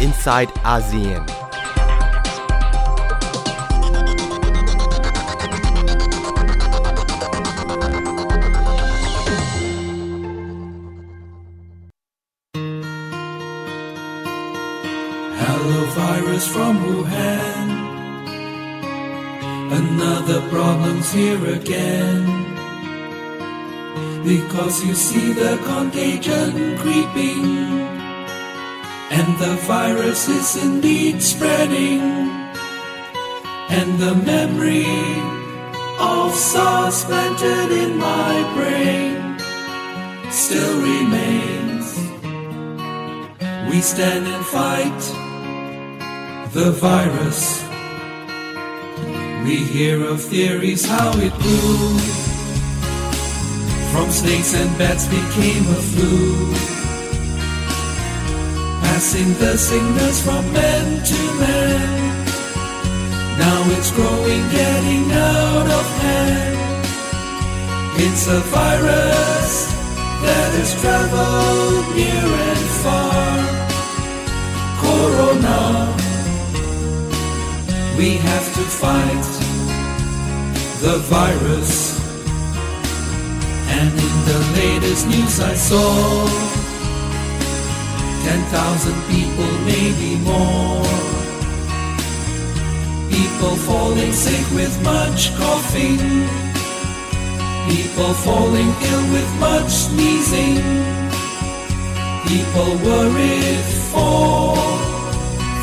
inside ASEAN. Hello, virus from Wuhan. Another problem's here again. Because you see the contagion creeping, and the virus is indeed spreading, and the memory of SARS planted in my brain still remains. We stand and fight the virus. We hear of theories how it grew. From snakes and bats became a flu. Passing the sickness from man to man. Now it's growing, getting out of hand. It's a virus that has traveled near and far. Corona. We have to fight the virus. And in the latest news I saw, 10,000 people, maybe more. People falling sick with much coughing. People falling ill with much sneezing. People worried for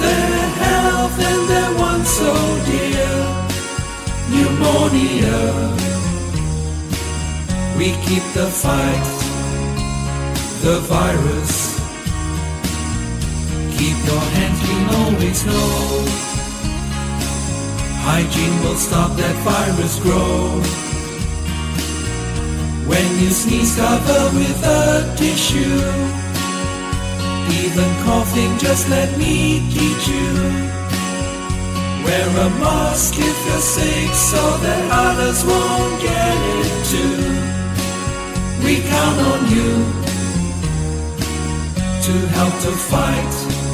their health and their one so dear pneumonia. We keep the fight, the virus. Keep your hands clean, always know. Hygiene will stop that virus grow. When you sneeze, cover with a tissue. Even coughing, just let me teach you. Wear a mask if you're sick so that others won't get it too. We count on you to help to fight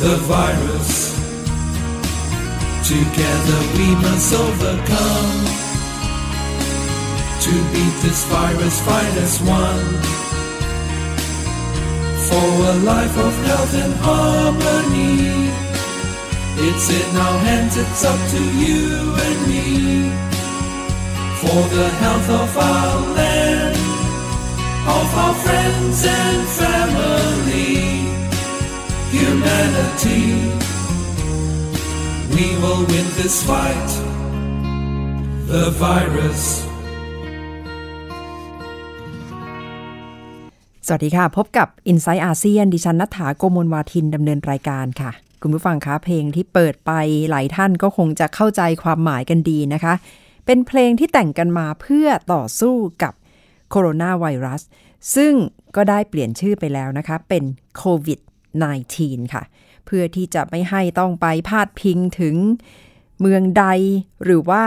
the virus. Together we must overcome. To beat this virus, fight as one. For a life of health and harmony. It's in our hands, it's up to you and me. For the health of our land, of our friends and family, humanity. We will win this fight, the virus. สวัสดีค่ะ พบกับ i n s i ซต์อาเซียนดิฉันนัฐาโกมลวาทินดำเนินรายการค่ะ คุณผู้ฟังคะเพลงที่เปิดไปหลายท่านก็คงจะเข้าใจความหมายกันดีนะคะ เป็นเพลงที่แต่งกันมาเพื่อต่อสู้กับโคโรนาไวรัสซึ่งก็ได้เปลี่ยนชื่อไปแล้วนะคะ เป็นโควิด -19 ค่ะ เพื่อที่จะไม่ให้ต้องไปพาดพิงถึงเมืองใดหรือว่า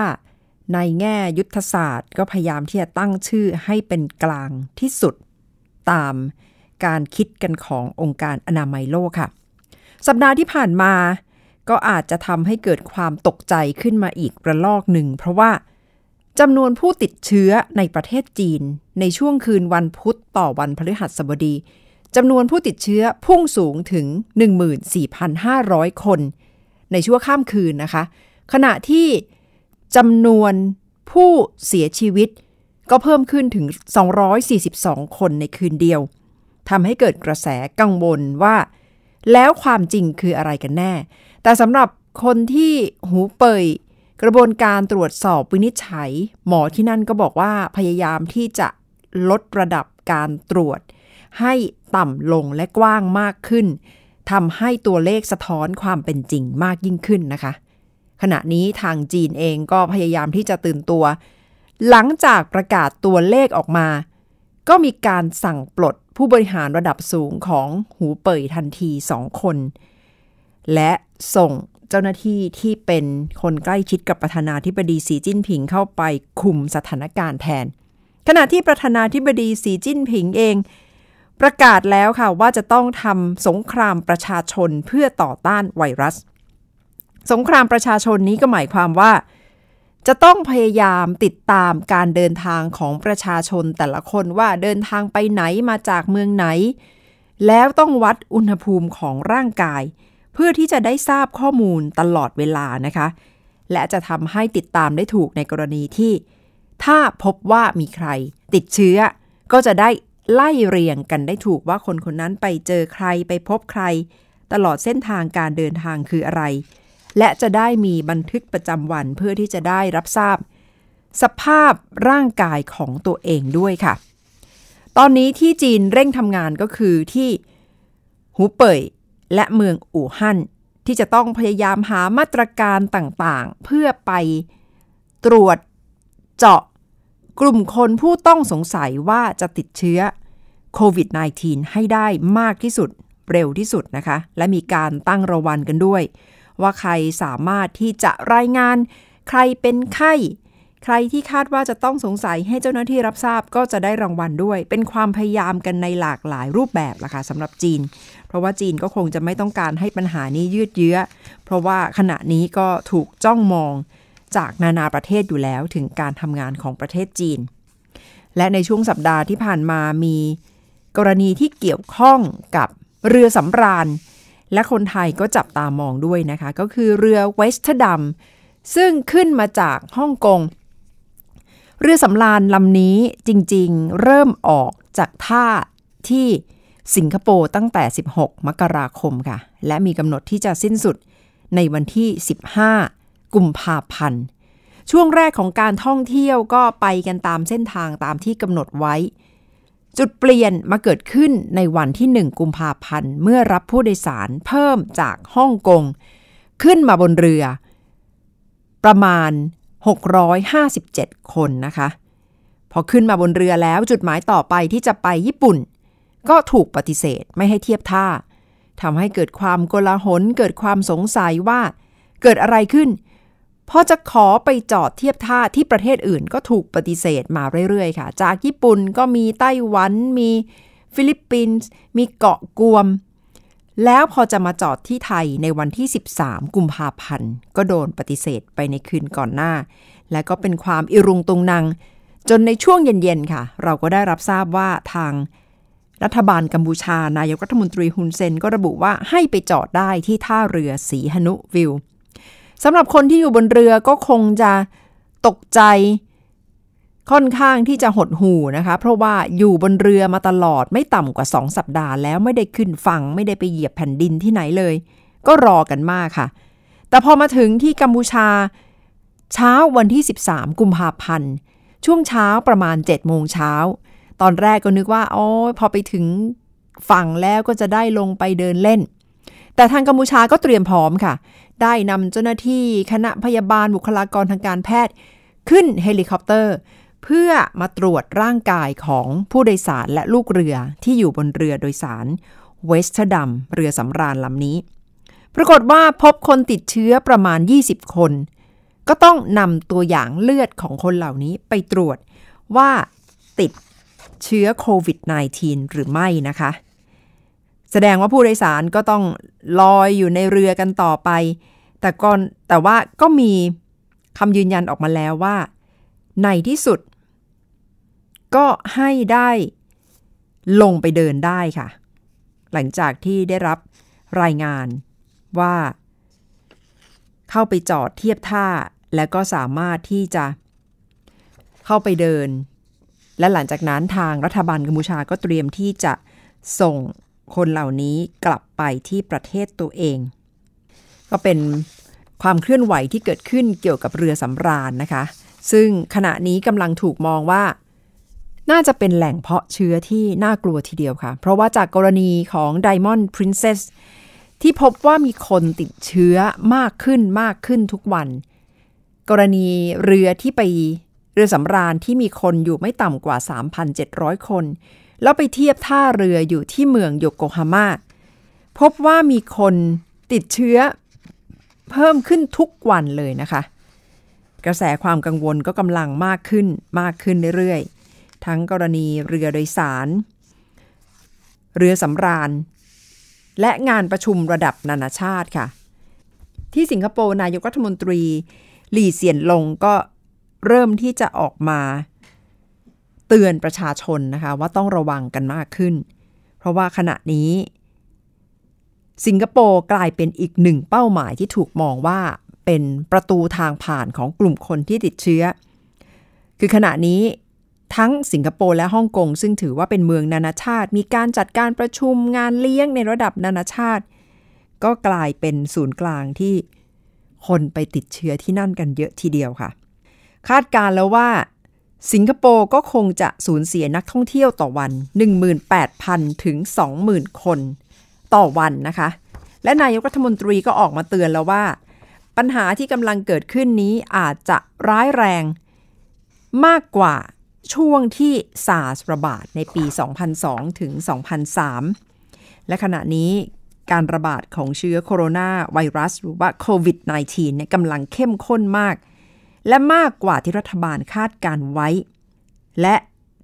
ในแง่ยุทธศาสตร์ก็พยายามที่จะตั้งชื่อให้เป็นกลางที่สุด ตามการคิดกันขององค์การอนามัยโลกค่ะ สัปดาห์ที่ผ่านมาก็อาจจะทำให้เกิดความตกใจขึ้นมาอีกระลอกหนึ่ง เพราะว่าจำนวนผู้ติดเชื้อในประเทศจีน ในช่วงคืนวันพุธต่อวันพฤหัสบดี จำนวนผู้ติดเชื้อพุ่งสูงถึง 14,500 คน ในชั่วข้ามคืนนะคะ ขณะที่จำนวนผู้เสียชีวิตก็เพิ่มขึ้นถึง 242 คนในคืนเดียวทำให้เกิดกระแสกังวลว่า แล้วความจริงคืออะไรกันแน่ แต่สำหรับคนที่หูเป่ยกระบวนการตรวจสอบวินิจฉัย หมอที่นั่นก็บอกว่าพยายามที่จะลดระดับการตรวจ ให้ ต่ำลงและกว้างมากขึ้นทำให้ตัวเลขสะท้อนความเป็นจริงมากยิ่งขึ้นนะคะ ขณะนี้ทางจีนเองก็พยายามที่จะตื่นตัว หลังจากประกาศตัวเลขออกมา ก็มีการสั่งปลดผู้บริหารระดับสูงของหูเป่ยทันทีสองคน และส่งเจ้าหน้าที่ที่เป็นคนใกล้ชิดกับประธานาธิบดีสีจิ้นผิงเข้าไปคุมสถานการณ์แทน ขณะที่ประธานาธิบดีสีจิ้นผิงเอง ประกาศแล้วค่ะว่าจะต้องทำสงครามประชาชนเพื่อต่อต้านไวรัส สงครามประชาชนนี้ก็หมายความว่า จะต้องพยายามติดตามการเดินทางของประชาชนแต่ละคนว่าเดินทางไปไหนมาจากเมืองไหน แล้วต้องวัดอุณหภูมิของร่างกาย เพื่อที่จะได้ทราบข้อมูลตลอดเวลานะคะ และจะทำให้ติดตามได้ถูกในกรณีที่ ถ้าพบว่ามีใครติดเชื้อก็จะได้ ไล่เรียงกันได้ถูกว่าคนคนนั้นไปเจอใครไปพบใคร ตลอดเส้นทางการเดินทางคืออะไร และจะได้มีบันทึกประจำวันเพื่อที่จะได้รับทราบ สภาพร่างกายของตัวเองด้วยค่ะ ตอนนี้ที่จีนเร่งทำงานก็คือที่หูเป่ยและเมืองอู่ฮั่นที่จะต้องพยายามหามาตรการต่างๆ เพื่อไปตรวจเจาะกลุ่มคนผู้ต้องสงสัยว่าจะติดเชื้อ โควิด -19 ให้ได้มากที่สุดเร็วที่สุดนะคะ และมีการตั้งรางวัลกันด้วย ว่าใครสามารถที่จะรายงาน ใครเป็นไข้ ใครที่คาดว่าจะต้องสงสัยให้เจ้าหน้าที่รับทราบก็จะได้รางวัลด้วย เป็นความพยายามกันในหลากหลายรูปแบบละค่ะสำหรับจีน เพราะว่าจีนก็คงจะไม่ต้องการให้ปัญหานี้ยืดเยื้อ เพราะว่าขณะนี้ก็ถูกจ้องมองจากนานาประเทศอยู่แล้วถึงการทำงานของประเทศจีน และในช่วงสัปดาห์ที่ผ่านมามี กรณีที่เกี่ยวข้องกับเรือสำราญ และคนไทยก็จับตามองด้วยนะคะ ก็คือเรือเวสต์ดัมซึ่งขึ้นมาจากฮ่องกง เรือสำราญลำนี้จริงๆ เริ่มออกจากท่าที่สิงคโปร์ตั้งแต่ 16 มกราคมค่ะ และมีกำหนดที่จะสิ้นสุดในวันที่ 15 กุมภาพันธ์ ช่วงแรกของการท่องเที่ยวก็ไปกันตามเส้นทางตามที่กำหนดไว้ จุดเปลี่ยนมาเกิดขึ้นในวันที่ 1 กุมภาพันธ์ เมื่อรับผู้โดยสารเพิ่มจากฮ่องกง ขึ้นมาบนเรือ ประมาณ 657 คนนะคะ พอขึ้นมาบนเรือแล้วจุดหมายต่อไปที่จะไปญี่ปุ่น ก็ถูกปฏิเสธไม่ให้เทียบท่าทำให้เกิดความโกลาหลเกิดความสงสัยว่า เกิดอะไรขึ้น พอจะขอไปจอดเทียบท่าที่ประเทศอื่นก็ถูกปฏิเสธมาเรื่อยๆค่ะ จากญี่ปุ่นก็มีไต้หวัน มีฟิลิปปินส์ มีเกาะกวม แล้วพอจะมาจอดที่ไทยในวันที่ 13 กุมภาพันธ์ ก็โดนปฏิเสธไปในคืนก่อนหน้า และก็เป็นความอีรุงตุงนังจนในช่วงเย็น ๆ ค่ะ เราก็ได้รับทราบว่าทางรัฐบาลกัมพูชา นายกรัฐมนตรีฮุนเซนก็ระบุว่าให้ไปจอดได้ที่ท่าเรือสีหนุวิลล์ สำหรับคนที่อยู่บนเรือก็คงจะตกใจค่อนข้างที่จะหดหูนะคะ เพราะว่าอยู่บนเรือมาตลอดไม่ต่ำกว่า 2 สัปดาห์แล้วไม่ได้ขึ้นฝั่งไม่ได้ไปเหยียบแผ่นดินที่ไหนเลย ก็รอกันมากค่ะ แต่พอมาถึงที่กัมพูชา เช้าวันที่ 13 กุมภาพันธ์ช่วงเช้าประมาณ 7 โมงเช้า ตอนแรกก็นึกว่าอ๋อพอไปถึงฝั่งแล้วก็จะได้ลงไปเดินเล่น แต่ทางกัมพูชาก็เตรียมพร้อมค่ะ ได้นำเจ้าหน้าที่คณะพยาบาลบุคลากรทางการแพทย์ ขึ้นเฮลิคอปเตอร์ เพื่อมาตรวจร่างกายของผู้โดยสารและลูกเรือที่อยู่บนเรือโดยสารเวสเตอร์ดัมเรือสำราญลำนี้ ปรากฏว่าพบคนติดเชื้อประมาณ 20 คน ก็ต้องนำตัวอย่างเลือดของคนเหล่านี้ไปตรวจว่าติดเชื้อโควิด -19 หรือไม่นะคะ แสดงว่าผู้โดยสารก็ต้องลอยอยู่ในเรือกันต่อไป แต่ก่อนแต่ว่าก็มีคำยืนยันออกมาแล้วว่า ในที่สุด ก็ให้ได้ลงไปเดินได้ค่ะ หลังจากที่ได้รับรายงานว่า เข้าไปจอดเทียบท่าแล้วก็สามารถที่จะเข้าไปเดิน และหลังจากนั้นทางรัฐบาลกัมพูชาก็เตรียมที่จะส่ง คนเหล่านี้กลับไปที่ประเทศตัวเอง ก็เป็นความเคลื่อนไหวที่เกิดขึ้นเกี่ยวกับเรือสำราญนะคะ ซึ่งขณะนี้กำลังถูกมองว่า น่าจะเป็นแหล่งเพาะเชื้อที่น่ากลัวทีเดียวค่ะ เพราะว่าจากกรณีของ Diamond Princess ที่พบว่ามีคนติดเชื้อมากขึ้นมากขึ้นทุกวัน กรณีเรือที่ไปเรือสำราญที่มีคนอยู่ไม่ต่ำกว่า 3,700 คน แล้วไปเทียบท่าเรืออยู่ที่เมืองโยโกฮาม่าพบว่ามีคนติดเชื้อเพิ่มขึ้นทุกวันเลยนะคะ กระแสความกังวลก็กำลังมากขึ้นมากขึ้นเรื่อยๆ ทั้งกรณีเรือโดยสาร เรือสำราญ และงานประชุมระดับนานาชาติค่ะ ที่สิงคโปร์นายกรัฐมนตรีหลี่เซียนลงก็เริ่มที่จะออกมา เตือนประชาชนนะคะว่าต้องระวังกันมากขึ้น เพราะว่าขณะนี้ สิงคโปร์กลายเป็นอีกหนึ่งเป้าหมายที่ถูกมองว่าเป็นประตูทางผ่านของกลุ่มคนที่ติดเชื้อ คือขณะนี้ทั้งสิงคโปร์และฮ่องกงซึ่งถือว่าเป็นเมืองนานาชาติ มีการจัดการประชุมงานเลี้ยงในระดับนานาชาติ ก็กลายเป็นศูนย์กลางที่คนไปติดเชื้อที่นั่นกันเยอะทีเดียวค่ะ คาดการแล้วว่า สิงคโปร์ก็คงจะสูญเสียนักท่องเที่ยวต่อวัน 18,000 ถึง 20,000 คนต่อวันนะคะ และนายกรัฐมนตรีก็ออกมาเตือนแล้วว่า ปัญหาที่กำลังเกิดขึ้นนี้อาจจะร้ายแรง มากกว่าช่วงที่ซาร์สระบาดในปี 2002 ถึง 2003 และขณะนี้การระบาดของเชื้อโคโรนาไวรัสหรือว่าโควิด -19 เนี่ยกำลังเข้มข้นมาก และมากกว่าที่รัฐบาลคาดการไว้ และ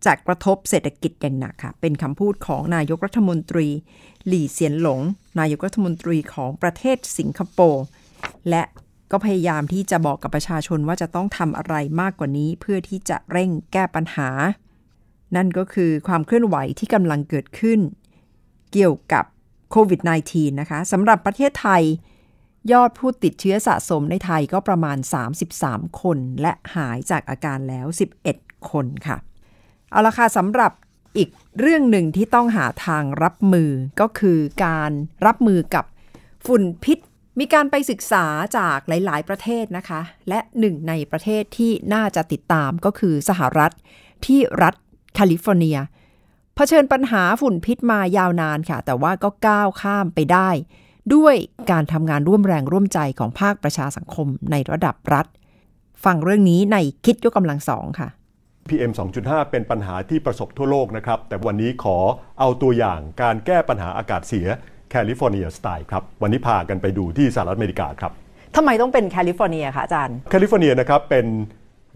จะกระทบเศรษฐกิจอย่างหนักค่ะ เป็นคำพูดของนายกรัฐมนตรี หลี่เซียนหลง นายกรัฐมนตรีของประเทศสิงคโปร์ และก็พยายามที่จะบอกกับประชาชนว่าจะต้องทำอะไรมากกว่านี้ เพื่อที่จะเร่งแก้ปัญหา นั่นก็คือความเคลื่อนไหวที่กำลังเกิดขึ้น เกี่ยวกับโควิด -19 นะคะสำหรับประเทศไทย ยอดผู้ติดเชื้อสะสมในไทยก็ประมาณ 33 คน และหายจากอาการแล้ว 11 คนค่ะ เอาละค่ะสำหรับอีกเรื่องหนึ่งที่ต้องหาทางรับมือก็คือการรับมือกับฝุ่นพิษ มีการไปศึกษาจากหลาย ๆ ประเทศนะคะ และหนึ่งในประเทศที่น่าจะติดตามก็คือสหรัฐที่รัฐแคลิฟอร์เนียเผชิญปัญหาฝุ่นพิษมายาวนานค่ะ แต่ว่าก็ก้าวข้ามไปได้ ด้วยการทำงานร่วมแรงร่วมใจของภาคประชาสังคมในระดับรัฐ ฟังเรื่องนี้ในคิดยกกำลังสองค่ะ PM 2.5 เป็นปัญหาที่ประสบทั่วโลกนะครับ แต่วันนี้ขอเอาตัวอย่างการแก้ปัญหาอากาศเสียแคลิฟอร์เนียสไตล์ครับ วันนี้พากันไปดูที่สหรัฐอเมริกาครับทำไมต้องเป็นแคลิฟอร์เนียคะอาจารย์ แคลิฟอร์เนียนะครับเป็น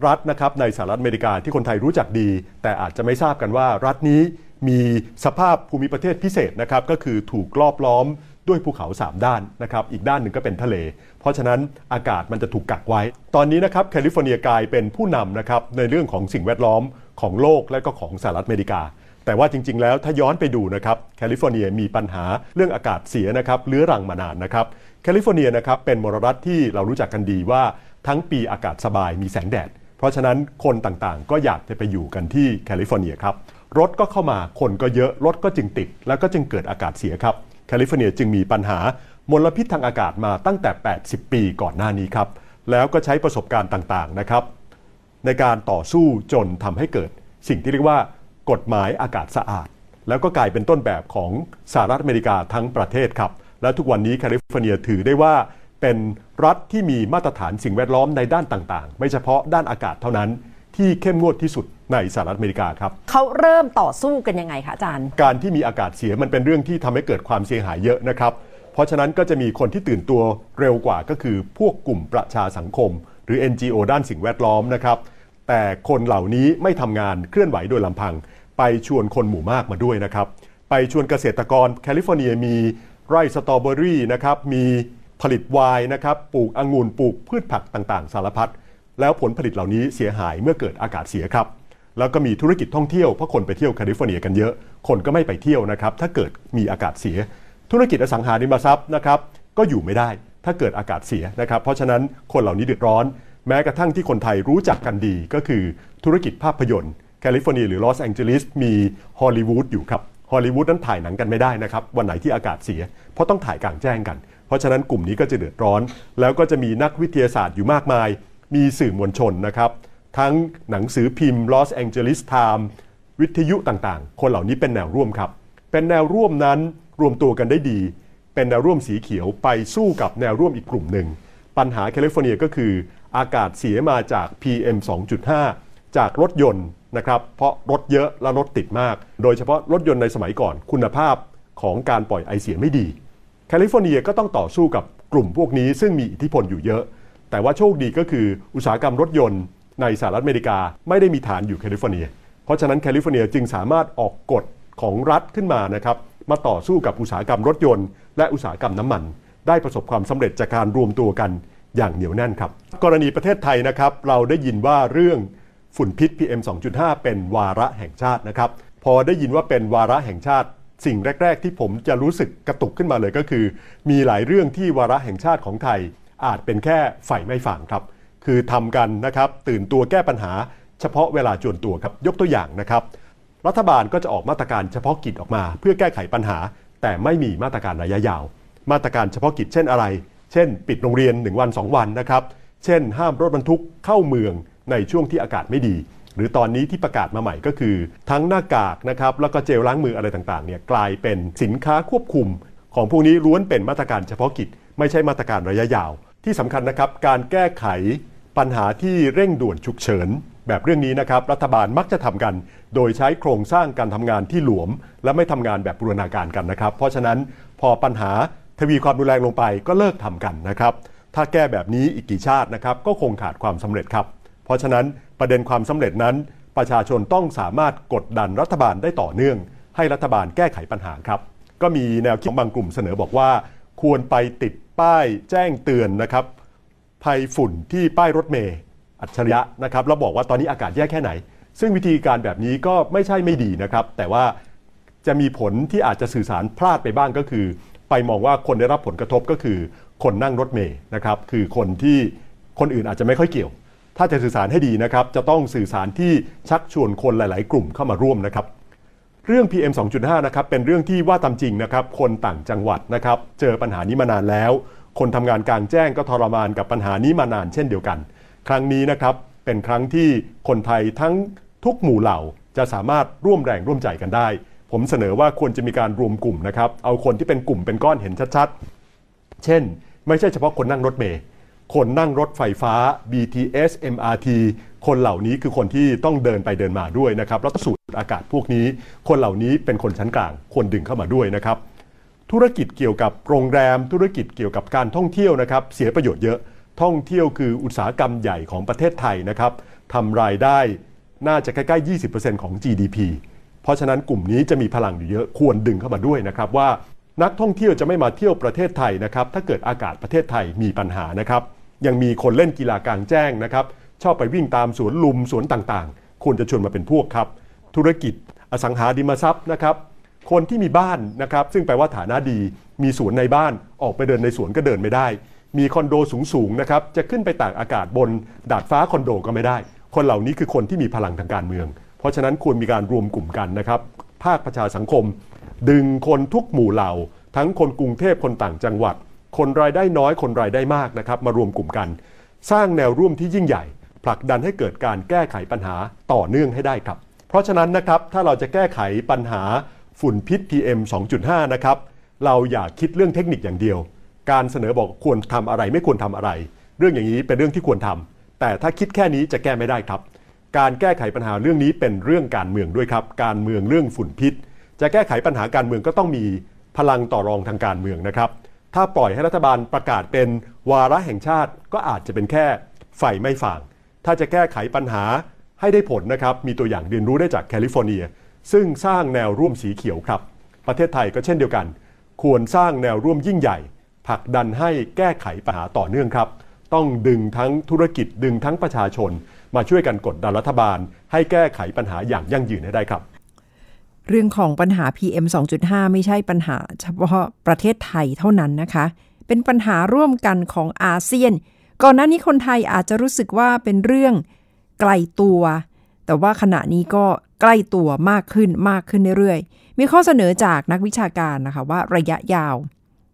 รัฐนะครับในสหรัฐอเมริกาที่คนไทยรู้จักดี แต่อาจจะไม่ทราบกันว่ารัฐนี้มีสภาพภูมิประเทศพิเศษนะครับก็คือถูกรอบล้อม ด้วยภูเขา 3 ด้านนะครับ อีกด้านหนึ่งก็เป็นทะเล เพราะฉะนั้นอากาศมันจะถูกกักไว้ ตอนนี้นะครับแคลิฟอร์เนียกลายเป็นผู้นำนะครับในเรื่องของสิ่งแวดล้อมของโลกและก็ของสหรัฐอเมริกา แต่ว่าจริง ๆ แล้วถ้าย้อนไปดูนะครับแคลิฟอร์เนียมีปัญหาเรื่องอากาศเสียนะครับเรื้อรังมานานนะครับแคลิฟอร์เนียนะครับเป็นมลรัฐที่เรารู้จักกันดีว่าทั้งปีอากาศสบายมีแสงแดด เพราะฉะนั้นคนต่างๆ ก็อยากจะไปอยู่กันที่แคลิฟอร์เนียครับรถก็เข้ามาคนก็เยอะรถก็จึงติด แล้วก็จึงเกิดอากาศเสียครับ แคลิฟอร์เนียจึงมีปัญหามลพิษทางอากาศมาตั้งแต่ 80 ปีก่อนหน้านี้ครับ แล้วก็ใช้ประสบการณ์ต่างๆนะครับ ในการต่อสู้จนทำให้เกิด สิ่งที่เรียกว่ากฎหมายอากาศสะอาด แล้วก็กลายเป็นต้นแบบของสหรัฐอเมริกาทั้งประเทศครับ และทุกวันนี้แคลิฟอร์เนียถือได้ว่าเป็นรัฐที่มีมาตรฐานสิ่งแวดล้อมในด้านต่างๆ ไม่เฉพาะด้านอากาศเท่านั้นที่เข้มงวดที่สุด ในสหรัฐอเมริกาครับเขาเริ่มต่อสู้กันยังไงคะอาจารย์ การที่มีอากาศเสียมันเป็นเรื่องที่ทำให้เกิดความเสียหายเยอะนะครับ เพราะฉะนั้นก็จะมีคนที่ตื่นตัวเรียกว่าก็คือพวกกลุ่มประชาสังคม หรือ NGO ด้านสิ่งแวดล้อมนะครับ แต่คนเหล่านี้ไม่ทำงานเคลื่อนไหวโดยลำพัง ไปชวนคนหมู่มากมาด้วยนะครับ ไปชวนเกษตรกรแคลิฟอร์เนียมีไร่สตรอเบอรี่นะครับ มีผลิตไวน์นะครับ ปลูกองุ่น ปลูกพืชผักต่างๆ สารพัด แล้วผลผลิตเหล่านี้เสียหายเมื่อเกิดอากาศเสียครับ แล้วก็มีธุรกิจท่องเที่ยวเพราะคนไปเที่ยวแคลิฟอร์เนียกันเยอะ คนก็ไม่ไปเที่ยวนะครับ ถ้าเกิดมีอากาศเสีย ธุรกิจอสังหาริมทรัพย์นะครับ ก็อยู่ไม่ได้ ถ้าเกิดอากาศเสียนะครับ เพราะฉะนั้นคนเหล่านี้เดือดร้อน แม้กระทั่งที่คนไทยรู้จักกันดีก็คือธุรกิจภาพยนตร์แคลิฟอร์เนียหรือลอสแองเจลิสมีฮอลลีวูดอยู่ครับฮอลลีวูดนั้นถ่ายหนังกันไม่ได้นะครับ วันไหนที่อากาศเสีย เพราะต้องถ่ายกลางแจ้งกัน เพราะฉะนั้นกลุ่มนี้ก็จะเดือดร้อน แล้วก็จะมีนักวิทยาศาสตร์อยู่มากมาย มีสื่อมวลชนนะครับ ทั้งหนังสือพิมพ์ Los Angeles Times วิทยุต่างๆ คนเหล่านี้เป็นแนวร่วมครับ เป็นแนวร่วมนั้นรวมตัวกันได้ดี เป็นแนวร่วมสีเขียวไปสู้กับแนวร่วมอีกกลุ่มหนึ่ง ปัญหาแคลิฟอร์เนียก็คืออากาศเสียมาจาก PM 2.5 จากรถยนต์นะครับเพราะรถเยอะและรถติดมาก โดยเฉพาะรถยนต์ในสมัยก่อนคุณภาพของการปล่อยไอเสียไม่ดี แคลิฟอร์เนียก็ต้องต่อสู้กับกลุ่มพวกนี้ซึ่งมีอิทธิพลอยู่เยอะ แต่ว่าโชคดีก็คืออุตสาหกรรมรถยนต์ ในสหรัฐอเมริกาไม่ได้มีฐานอยู่แคลิฟอร์เนีย เพราะฉะนั้นแคลิฟอร์เนียจึงสามารถออกกฎของรัฐขึ้นมานะครับมาต่อสู้กับอุตสาหกรรมรถยนต์ และอุตสาหกรรมน้ำมัน ได้ประสบความสำเร็จจากการรวมตัวกันอย่างเหนียวแน่นครับ กรณีประเทศไทยนะครับเราได้ยินว่าเรื่องฝุ่นพิษ PM 2.5 เป็นวาระแห่งชาตินะครับพอได้ยินว่าเป็นวาระแห่งชาติ สิ่งแรก ๆ ที่ผมจะรู้สึกกระตุกขึ้นมาเลยก็คือ มีหลายเรื่องที่วาระแห่งชาติของไทยอาจเป็นแค่ไฟไม่ฝังครับ คือทำกันนะครับ ตื่นตัวแก้ปัญหาเฉพาะเวลาจวนตัวครับ ยกตัวอย่างนะครับ รัฐบาลก็จะออกมาตรการเฉพาะกิจออกมา เพื่อแก้ไขปัญหา แต่ไม่มีมาตรการระยะยาว มาตรการเฉพาะกิจเช่นอะไร เช่น ปิดโรงเรียน 1 วัน 2 วันนะครับ เช่น ห้ามรถบรรทุกเข้าเมืองในช่วงที่อากาศไม่ดี หรือตอนนี้ที่ประกาศมาใหม่ก็คือ ทั้งหน้ากากนะครับแล้วก็เจลล้างมืออะไรต่างๆเนี่ยกลายเป็นสินค้าควบคุม ของพวกนี้ล้วนเป็นมาตรการเฉพาะกิจ ไม่ใช่มาตรการระยะยาว ที่สำคัญนะครับการแก้ไขปัญหาที่เร่งด่วนฉุกเฉิน แบบเรื่องนี้นะครับรัฐบาลมักจะทำกัน โดยใช้โครงสร้างการทำงานที่หลวม และไม่ทำงานแบบบูรณาการกันนะครับ เพราะฉะนั้นพอปัญหาทวีความรุนแรงลงไปก็เลิกทำกันนะครับ ถ้าแก้แบบนี้อีกกี่ชาตินะครับก็คงขาดความสำเร็จครับ เพราะฉะนั้นประเด็นความสำเร็จนั้น ประชาชนต้องสามารถกดดันรัฐบาลได้ต่อเนื่อง ให้รัฐบาลแก้ไขปัญหาครับ ก็มีแนวคิดของบางกลุ่มเสนอบอกว่า ควรไปติด ป้ายแจ้งเตือนนะครับภัยฝุ่นที่ป้ายรถเมย์อัจฉริยะนะครับแล้วบอกว่าตอนนี้อากาศแย่แค่ไหน ซึ่งวิธีการแบบนี้ก็ไม่ใช่ไม่ดีนะครับ แต่ว่าจะมีผลที่อาจจะสื่อสารพลาดไปบ้างก็คือ ไปมองว่าคนได้รับผลกระทบก็คือ คนนั่งรถเมย์นะครับคือคนที่คนอื่นอาจจะไม่ค่อยเกี่ยว ถ้าจะสื่อสารให้ดีนะครับ จะต้องสื่อสารที่ชักชวนคนหลาย ๆ กลุ่มเข้ามาร่วมนะครับ เรื่อง PM 2.5 นะครับเป็นเรื่องที่ว่าตามจริงนะครับคนต่างจังหวัดนะครับเจอปัญหานี้มานานแล้ว คนทำงานกลางแจ้งก็ทรมานกับปัญหานี้มานานเช่นเดียวกัน ครั้งนี้นะครับเป็นครั้งที่คนไทยทั้งทุกหมู่เหล่าจะสามารถร่วมแรงร่วมใจกันได้ ผมเสนอว่าควรจะมีการรวมกลุ่มนะครับเอาคนที่เป็นกลุ่มเป็นก้อนเห็นชัดๆ เช่น ไม่ใช่เฉพาะคนนั่งรถเมล์ คนนั่งรถไฟฟ้า BTS MRT คนเหล่านี้คือคนที่ต้องเดินไปเดินมาด้วยนะครับแล้วก็สูดอากาศพวกนี้ คนเหล่านี้เป็นคนชั้นกลางควรดึงเข้ามาด้วยนะครับ ธุรกิจเกี่ยวกับโรงแรม ธุรกิจเกี่ยวกับการท่องเที่ยวนะครับ เสียประโยชน์เยอะ ท่องเที่ยวคืออุตสาหกรรมใหญ่ของประเทศไทยนะครับทำรายได้น่าจะใกล้ๆ 20%ของ GDP เพราะฉะนั้นกลุ่มนี้จะมีพลังอยู่เยอะควรดึงเข้ามาด้วยนะครับว่านักท่องเที่ยวจะไม่มาเที่ยวประเทศไทยนะครับถ้าเกิดอากาศประเทศไทยมีปัญหานะครับ ยังมีคนเล่นกีฬากลางแจ้งนะครับ ชอบไปวิ่งตามสวนลุมสวนต่างๆ ควรจะชวนมาเป็นพวกครับ ธุรกิจอสังหาริมทรัพย์นะครับ คนที่มีบ้านนะครับ ซึ่งแปลว่าฐานะดี มีสวนในบ้านออกไปเดินในสวนก็เดินไม่ได้ มีคอนโดสูงๆนะครับ จะขึ้นไปตากอากาศบน ดาดฟ้าคอนโดก็ไม่ได้ คนเหล่านี้คือคนที่มีพลังทางการเมือง เพราะฉะนั้นควรมีการรวมกลุ่มกันนะครับ ภาคประชาสังคม ดึงคนทุกหมู่เหล่า ทั้งคนกรุงเทพคนต่างจังหวัด คนรายได้น้อยคนรายได้มากนะครับมารวมกลุ่มกัน สร้างแนวร่วมที่ยิ่งใหญ่ ผลักดันให้เกิดการแก้ไขปัญหาต่อเนื่องให้ได้ครับ เพราะฉะนั้นนะครับถ้าเราจะแก้ไขปัญหาฝุ่นพิษ PM 2.5 นะครับเราอย่าคิดเรื่องเทคนิคอย่างเดียว การเสนอบอกควรทำอะไรไม่ควรทำอะไร เรื่องอย่างนี้เป็นเรื่องที่ควรทำแต่ถ้าคิดแค่นี้จะแก้ไม่ได้ครับ การแก้ไขปัญหาเรื่องนี้เป็นเรื่องการเมืองด้วยครับ การเมืองเรื่องฝุ่นพิษ จะแก้ไขปัญหาการเมืองก็ต้องมีพลังต่อรองทางการเมืองนะครับ ถ้าปล่อยให้รัฐบาลประกาศเป็นวาระแห่งชาติก็อาจจะเป็นแค่ไฟไม่ฟาง ถ้าจะแก้ไขปัญหาให้ได้ผลนะครับ มีตัวอย่างเรียนรู้ได้จากแคลิฟอร์เนีย ซึ่งสร้างแนวร่วมสีเขียวครับ ประเทศไทยก็เช่นเดียวกัน ควรสร้างแนวร่วมยิ่งใหญ่ผลักดันให้แก้ไขปัญหาต่อเนื่องครับ ต้องดึงทั้งธุรกิจดึงทั้งประชาชน มาช่วยกันกดดันรัฐบาล ให้แก้ไขปัญหาอย่างยั่งยืนให้ได้ครับ เรื่องของปัญหา PM 2.5 ไม่ใช่ปัญหาเฉพาะประเทศไทยเท่านั้นนะคะ เป็นปัญหาร่วมกันของอาเซียน ก่อนหน้านี้คนไทยอาจจะรู้สึกว่าเป็นเรื่องไกลตัว แต่ว่าขณะนี้ก็ใกล้ตัวมากขึ้นมากขึ้นเรื่อยๆ มีข้อเสนอจากนักวิชาการนะคะว่าระยะยาว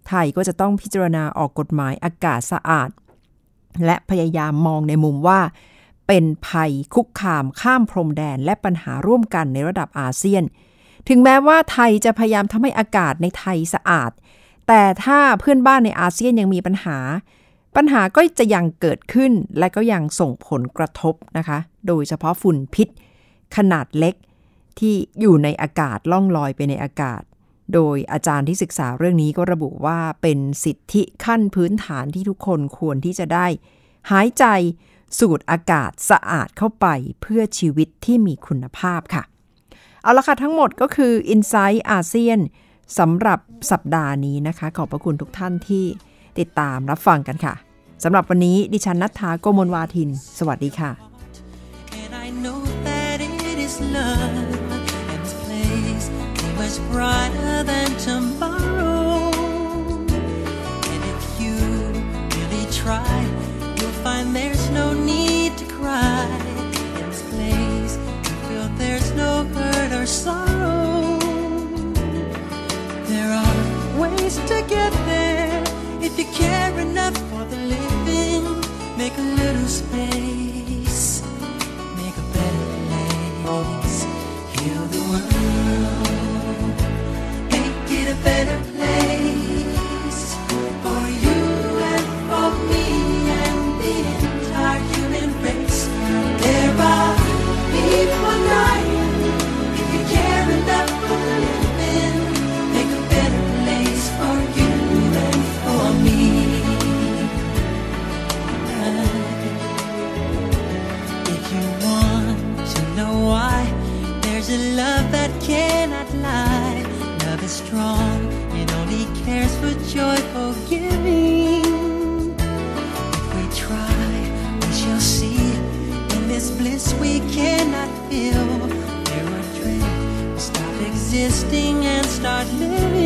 ไทยก็จะต้องพิจารณาออกกฎหมายอากาศสะอาด และพยายามมองในมุมว่าเป็นภัยคุกคามข้ามพรมแดนและปัญหาร่วมกันในระดับอาเซียน ถึงแม้ว่าไทยจะพยายามทำให้อากาศในไทยสะอาด แต่ถ้าเพื่อนบ้านในอาเซียนยังมีปัญหา ปัญหาก็จะยังเกิดขึ้นและก็ยังส่งผลกระทบนะคะ โดยเฉพาะฝุ่นพิษ ขนาดเล็กที่อยู่ในอากาศล่องลอยไปในอากาศ โดยอาจารย์ที่ศึกษาเรื่องนี้ก็ระบุว่าเป็นสิทธิขั้นพื้นฐานที่ทุกคนควรที่จะได้ หายใจสูดอากาศสะอาดเข้าไปเพื่อชีวิตที่มีคุณภาพค่ะ เอาละค่ะทั้งหมดก็คือ i n s i ซต์อาเซียนสำหรับสัปดาห์นี้นะคะ ขอบพระคุณทุกท่านที่ติดตามรับฟังกันค่ะสำหรับวันนี้ดิฉันนัทธาโกมลวาทิน สวัสดีค่ะ love and place is much brighter than tomorrow. Or sorrow. There are ways to get there if you care enough for the living. Make a little space and start living.